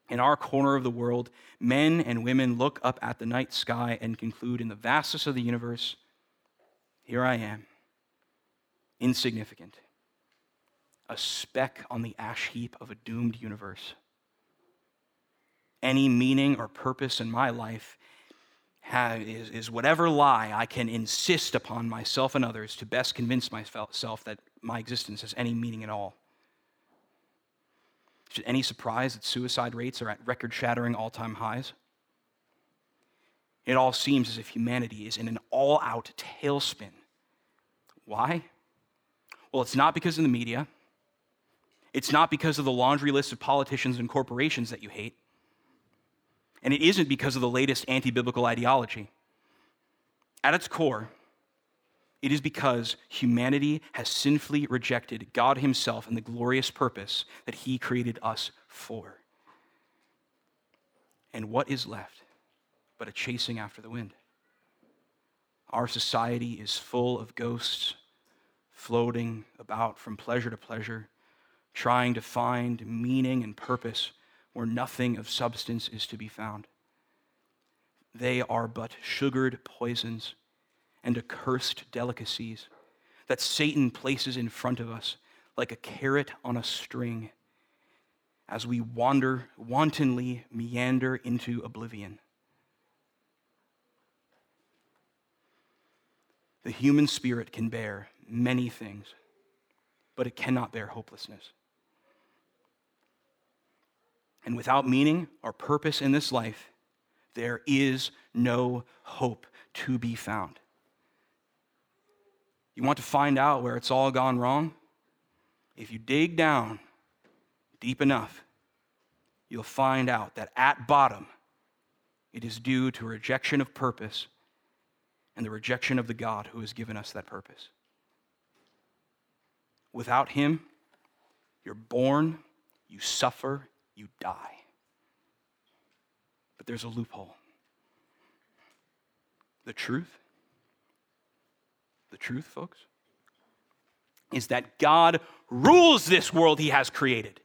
In our corner of the world, men and women look up at the night sky and conclude in the vastness of the universe, here I am, insignificant a speck on the ash heap of a doomed universe. Any meaning or purpose in my life is, is whatever lie I can insist upon myself and others to best convince myself that my existence has any meaning at all. Is it any surprise that suicide rates are at record shattering all time highs? It all seems as if humanity is in an all out tailspin. Why? Well, it's not because of the media. It's not because of the laundry list of politicians and corporations that you hate. And it isn't because of the latest anti biblical ideology. At its core, it is because humanity has sinfully rejected God Himself and the glorious purpose that He created us for. And what is left but a chasing after the wind? Our society is full of ghosts floating about from pleasure to pleasure trying to find meaning and purpose where nothing of substance is to be found. They are but sugared poisons and accursed delicacies that Satan places in front of us, like a carrot on a string as we wander, wantonly meander into oblivion. The human spirit can bear many things, but it cannot bear hopelessness. And without meaning or purpose in this life, there is no hope to be found. You want to find out where it's all gone wrong? If you dig down deep enough, you'll find out that at bottom, it is due to rejection of purpose and the rejection of the God who has given us that purpose. Without Him, you're born, you suffer, you die. But there's a loophole. The truth, the truth, folks, is that God rules this world He has created.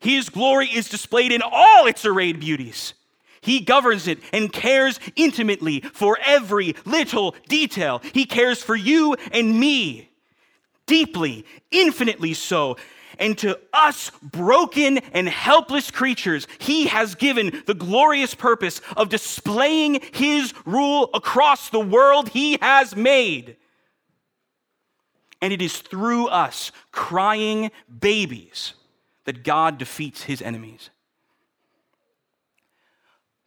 His glory is displayed in all its arrayed beauties. He governs it and cares intimately for every little detail. He cares for you and me deeply, infinitely so. And to us, broken and helpless creatures, He has given the glorious purpose of displaying His rule across the world He has made. And it is through us, crying babies, that God defeats His enemies.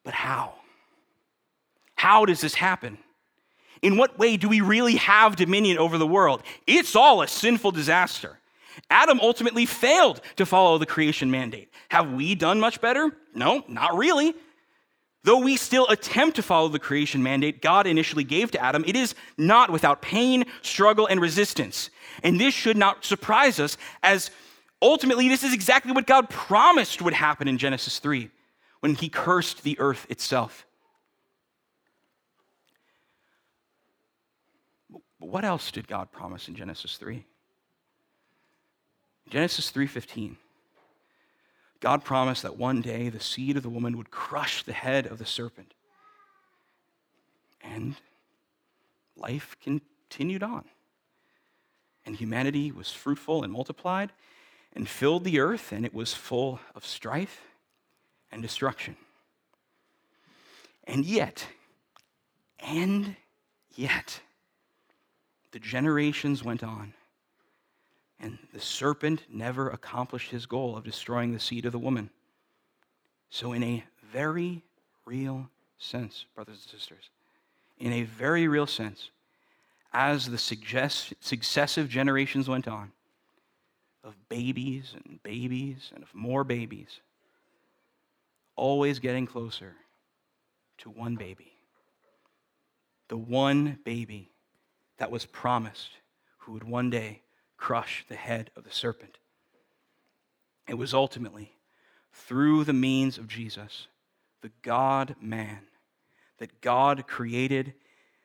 But how? How does this happen? In what way do we really have dominion over the world? It's all a sinful disaster. Adam ultimately failed to follow the creation mandate. Have we done much better? No, not really. Though we still attempt to follow the creation mandate God initially gave to Adam, it is not without pain, struggle, and resistance. And this should not surprise us, as ultimately, this is exactly what God promised would happen in Genesis 3 when he cursed the earth itself. What else did God promise in Genesis 3? Genesis 3:15. God promised that one day the seed of the woman would crush the head of the serpent. And life continued on. And humanity was fruitful and multiplied and filled the earth, and it was full of strife and destruction. And yet, and yet, the generations went on, and the serpent never accomplished his goal of destroying the seed of the woman. So, in a very real sense, brothers and sisters, in a very real sense, as the successive generations went on, of babies and babies and of more babies, always getting closer to one baby. The one baby that was promised who would one day crush the head of the serpent. It was ultimately through the means of Jesus, the God man, that God created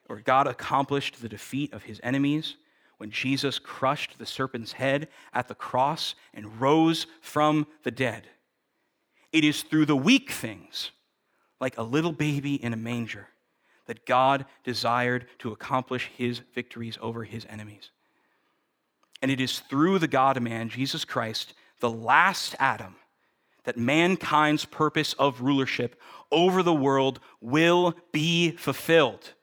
or God accomplished the defeat of his enemies when Jesus crushed the serpent's head at the cross and rose from the dead. It is through the weak things, like a little baby in a manger, that God desired to accomplish his victories over his enemies. And it is through the God man, Jesus Christ, the last Adam, that mankind's purpose of rulership over the world will be fulfilled.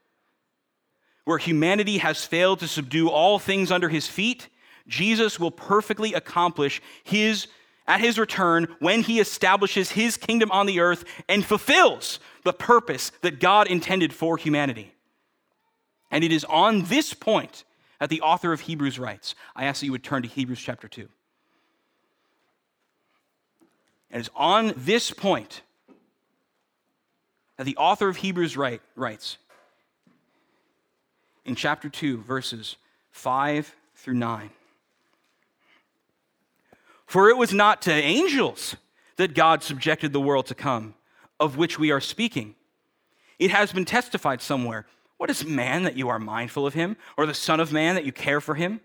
Where humanity has failed to subdue all things under his feet, Jesus will perfectly accomplish his at his return when he establishes his kingdom on the earth and fulfills the purpose that God intended for humanity. And it is on this point that the author of Hebrews writes. I ask that you would turn to Hebrews chapter 2. And it's on this point that the author of Hebrews write, writes in chapter 2, verses 5 through 9. For it was not to angels that God subjected the world to come, of which we are speaking. It has been testified somewhere. What is man that you are mindful of him, or the Son of Man that you care for him?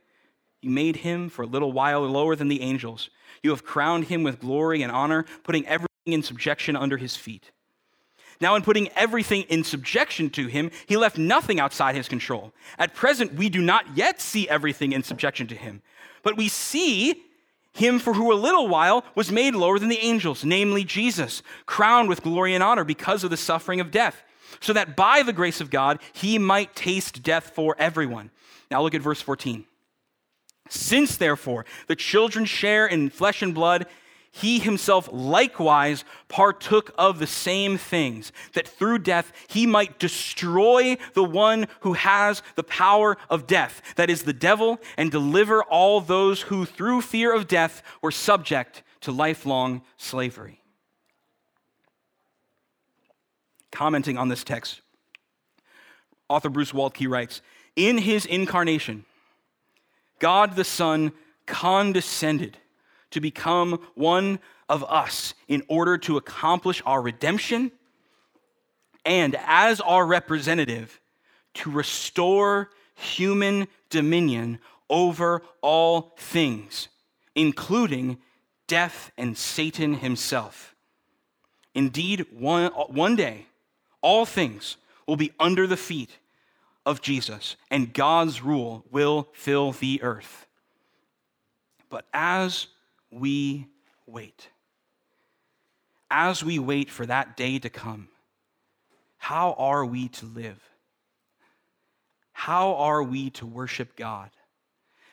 You made him for a little while lower than the angels. You have crowned him with glory and honor, putting everything in subjection under his feet. Now, in putting everything in subjection to him, he left nothing outside his control. At present, we do not yet see everything in subjection to him, but we see him for who a little while was made lower than the angels, namely Jesus, crowned with glory and honor because of the suffering of death, so that by the grace of God he might taste death for everyone. Now look at verse 14. Since, therefore, the children share in flesh and blood, he himself likewise partook of the same things, that through death he might destroy the one who has the power of death, that is, the devil, and deliver all those who through fear of death were subject to lifelong slavery. Commenting on this text, author Bruce Waltke writes In his incarnation, God the Son condescended to become one of us in order to accomplish our redemption and as our representative to restore human dominion over all things, including death and Satan himself. Indeed, one, one day, all things will be under the feet of Jesus, and God's rule will fill the earth. But as we wait. As we wait for that day to come, how are we to live? How are we to worship God?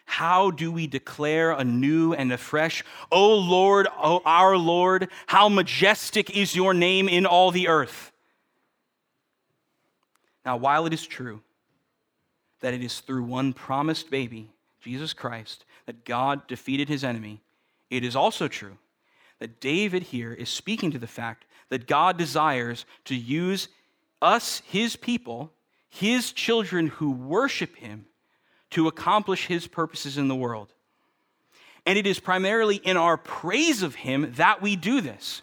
How do we declare anew and afresh, O Lord, O our Lord, how majestic is your name in all the earth? Now, while it is true that it is through one promised baby, Jesus Christ, that God defeated his enemy, it is also true that David here is speaking to the fact that God desires to use us, his people, his children who worship him, to accomplish his purposes in the world. And it is primarily in our praise of him that we do this.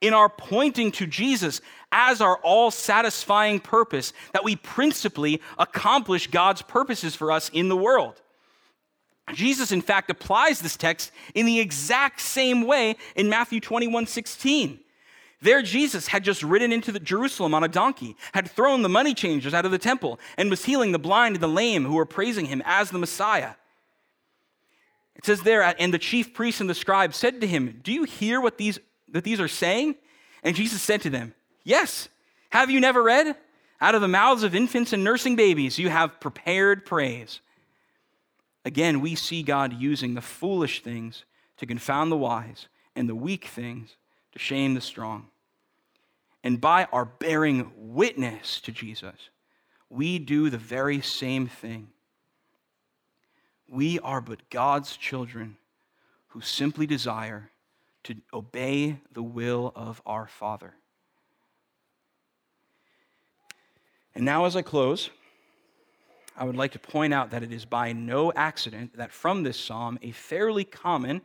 In our pointing to Jesus as our all satisfying purpose, that we principally accomplish God's purposes for us in the world. Jesus, in fact, applies this text in the exact same way in Matthew 21 16. There, Jesus had just ridden into Jerusalem on a donkey, had thrown the money changers out of the temple, and was healing the blind and the lame who were praising him as the Messiah. It says there, and the chief priests and the scribes said to him, Do you hear what these, that these are saying? And Jesus said to them, Yes. Have you never read? Out of the mouths of infants and nursing babies, you have prepared praise. Again, we see God using the foolish things to confound the wise and the weak things to shame the strong. And by our bearing witness to Jesus, we do the very same thing. We are but God's children who simply desire to obey the will of our Father. And now, as I close, I would like to point out that it is by no accident that from this psalm a fairly common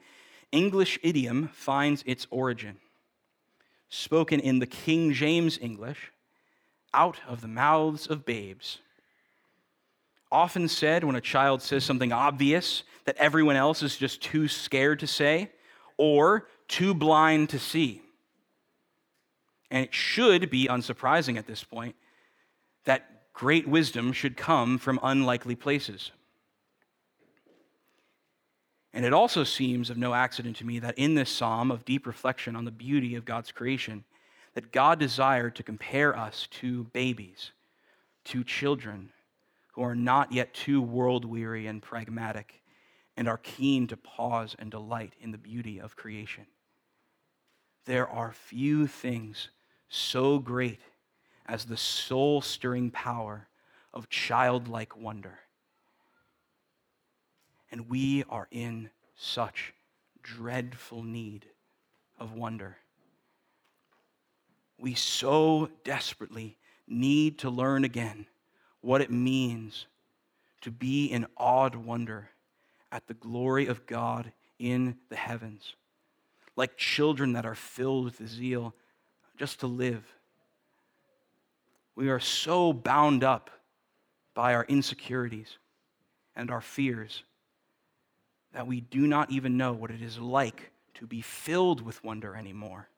English idiom finds its origin. Spoken in the King James English, out of the mouths of babes. Often said when a child says something obvious that everyone else is just too scared to say or too blind to see. And it should be unsurprising at this point that great wisdom should come from unlikely places. And it also seems of no accident to me that in this psalm of deep reflection on the beauty of God's creation, that God desired to compare us to babies, to children who are not yet too world weary and pragmatic and are keen to pause and delight in the beauty of creation. There are few things so great as the soul stirring power of childlike wonder. And we are in such dreadful need of wonder. We so desperately need to learn again what it means to be in awed wonder at the glory of God in the heavens, like children that are filled with zeal just to live we are so bound up by our insecurities and our fears that we do not even know what it is like to be filled with wonder anymore.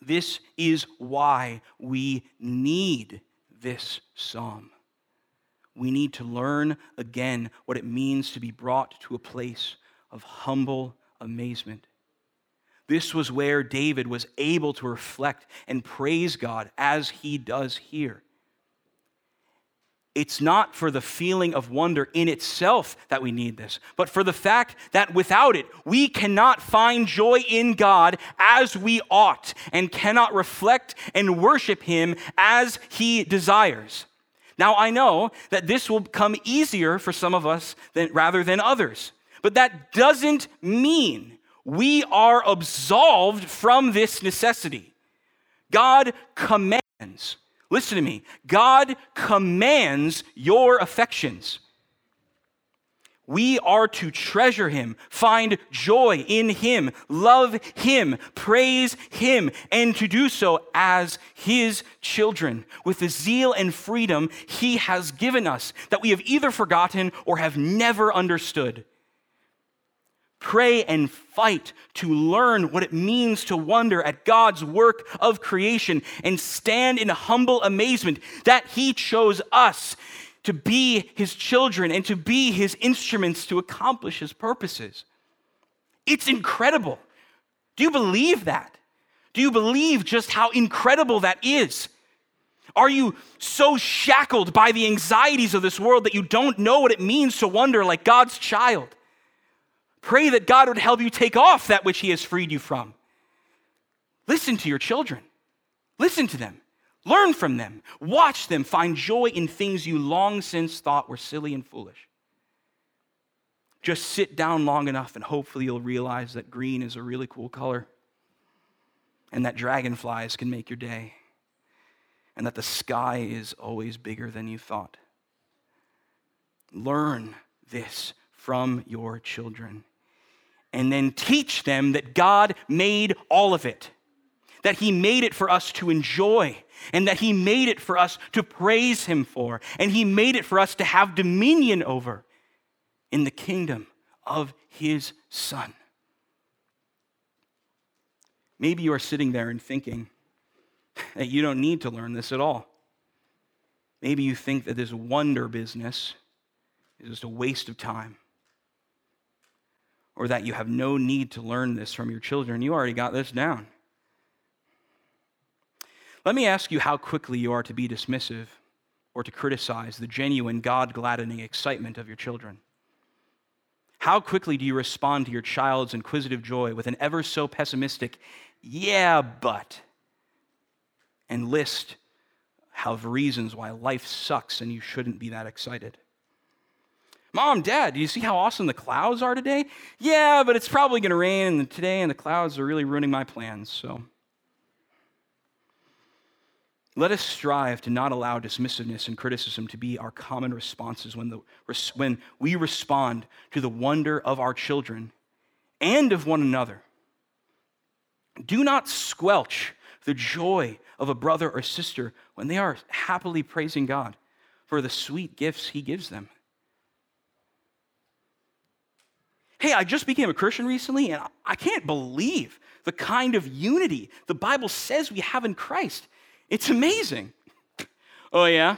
This is why we need this psalm. We need to learn again what it means to be brought to a place of humble amazement. This was where David was able to reflect and praise God as he does here. It's not for the feeling of wonder in itself that we need this, but for the fact that without it, we cannot find joy in God as we ought and cannot reflect and worship Him as He desires. Now, I know that this will come easier for some of us than, rather than others, but that doesn't mean we are absolved from this necessity. God commands Listen to me. God commands your affections. We are to treasure him, find joy in him, love him, praise him, and to do so as his children with the zeal and freedom he has given us that we have either forgotten or have never understood. Pray and fight to learn what it means to wonder at God's work of creation and stand in humble amazement that He chose us to be His children and to be His instruments to accomplish His purposes. It's incredible. Do you believe that? Do you believe just how incredible that is? Are you so shackled by the anxieties of this world that you don't know what it means to wonder like God's child? Pray that God would help you take off that which He has freed you from. Listen to your children. Listen to them. Learn from them. Watch them. Find joy in things you long since thought were silly and foolish. Just sit down long enough and hopefully you'll realize that green is a really cool color and that dragonflies can make your day and that the sky is always bigger than you thought. Learn this from your children and then teach them that God made all of it, that He made it for us to enjoy, and that He made it for us to praise Him for, and He made it for us to have dominion over in the kingdom of His Son. Maybe you are sitting there and thinking that you don't need to learn this at all. Maybe you think that this wonder business is just a waste of time or that you have no need to learn this from your children. You already got this down. Let me ask you how quickly you are to be dismissive or to criticize the genuine, God gladdening excitement of your children. How quickly do you respond to your child's inquisitive joy with an ever so pessimistic, yeah, but, and list of reasons why life sucks and you shouldn't be that excited? Mom, Dad, do you see how awesome the clouds are today? Yeah, but it's probably going to rain today, and the clouds are really ruining my plans. So let us strive to not allow dismissiveness and criticism to be our common responses when, the, when we respond to the wonder of our children and of one another. Do not squelch the joy of a brother or sister when they are happily praising God for the sweet gifts He gives them. Hey, I just became a Christian recently, and I can't believe the kind of unity the Bible says we have in Christ. It's amazing. Oh, yeah?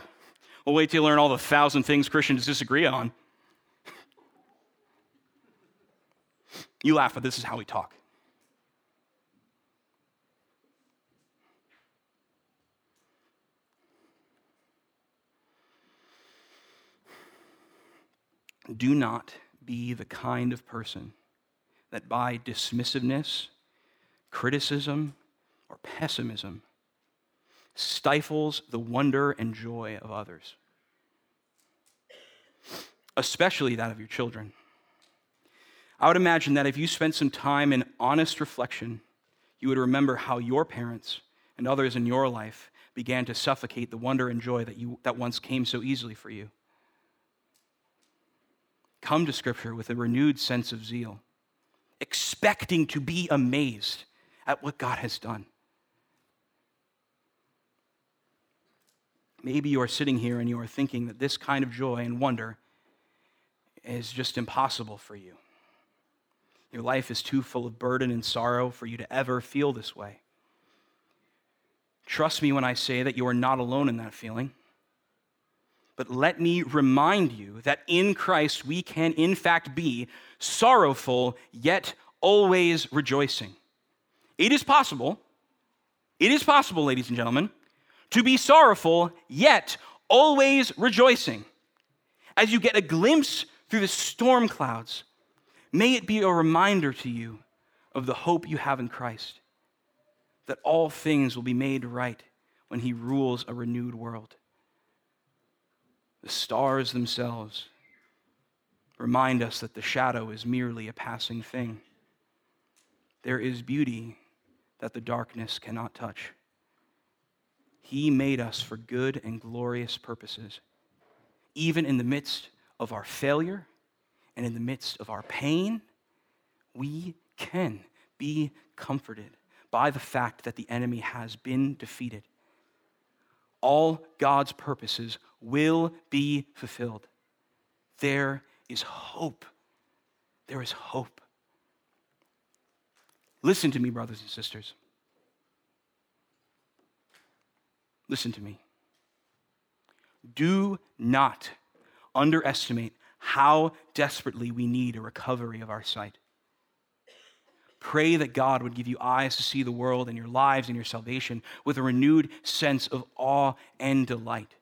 Well, wait till you learn all the thousand things Christians disagree on. You laugh, but this is how we talk. Do not be the kind of person that by dismissiveness, criticism, or pessimism stifles the wonder and joy of others, especially that of your children. I would imagine that if you spent some time in honest reflection, you would remember how your parents and others in your life began to suffocate the wonder and joy that, you, that once came so easily for you come to Scripture with a renewed sense of zeal, expecting to be amazed at what God has done. Maybe you are sitting here and you are thinking that this kind of joy and wonder is just impossible for you. Your life is too full of burden and sorrow for you to ever feel this way. Trust me when I say that you are not alone in that feeling. But let me remind you that in Christ we can, in fact, be sorrowful, yet always rejoicing. It is possible, it is possible, ladies and gentlemen, to be sorrowful, yet always rejoicing. As you get a glimpse through the storm clouds, may it be a reminder to you of the hope you have in Christ, that all things will be made right when he rules a renewed world. The stars themselves remind us that the shadow is merely a passing thing. There is beauty that the darkness cannot touch. He made us for good and glorious purposes, even in the midst of our failure and in the midst of our pain. We can be comforted by the fact that the enemy has been defeated. All God's purposes will be fulfilled. There is hope. There is hope. Listen to me, brothers and sisters. Listen to me. Do not underestimate how desperately we need a recovery of our sight. Pray that God would give you eyes to see the world and your lives and your salvation with a renewed sense of awe and delight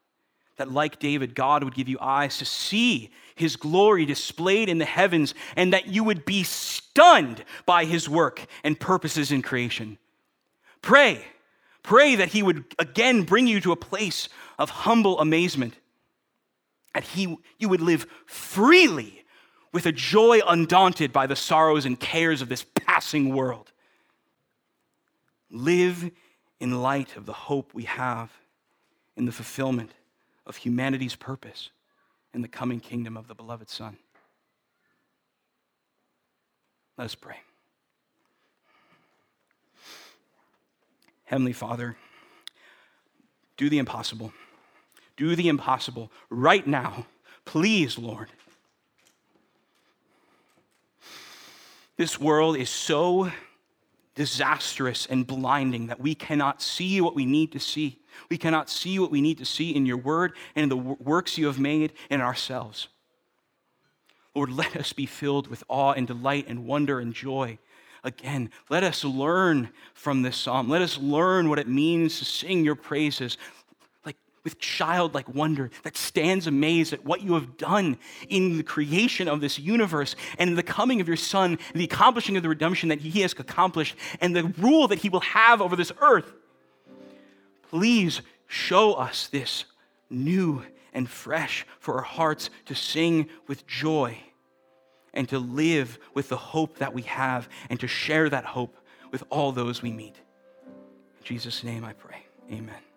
that, like David, God would give you eyes to see his glory displayed in the heavens, and that you would be stunned by his work and purposes in creation. Pray, pray that he would again bring you to a place of humble amazement, that he, you would live freely with a joy undaunted by the sorrows and cares of this passing world. Live in light of the hope we have in the fulfillment of humanity's purpose in the coming kingdom of the beloved Son. Let us pray. Heavenly Father, do the impossible. Do the impossible right now. Please, Lord. This world is so disastrous and blinding that we cannot see what we need to see. We cannot see what we need to see in your word and in the works you have made in ourselves. Lord, let us be filled with awe and delight and wonder and joy. Again, let us learn from this psalm. Let us learn what it means to sing your praises like with childlike wonder that stands amazed at what you have done in the creation of this universe and in the coming of your son, the accomplishing of the redemption that he has accomplished and the rule that he will have over this earth. Please show us this new and fresh for our hearts to sing with joy and to live with the hope that we have and to share that hope with all those we meet. In Jesus' name I pray. Amen.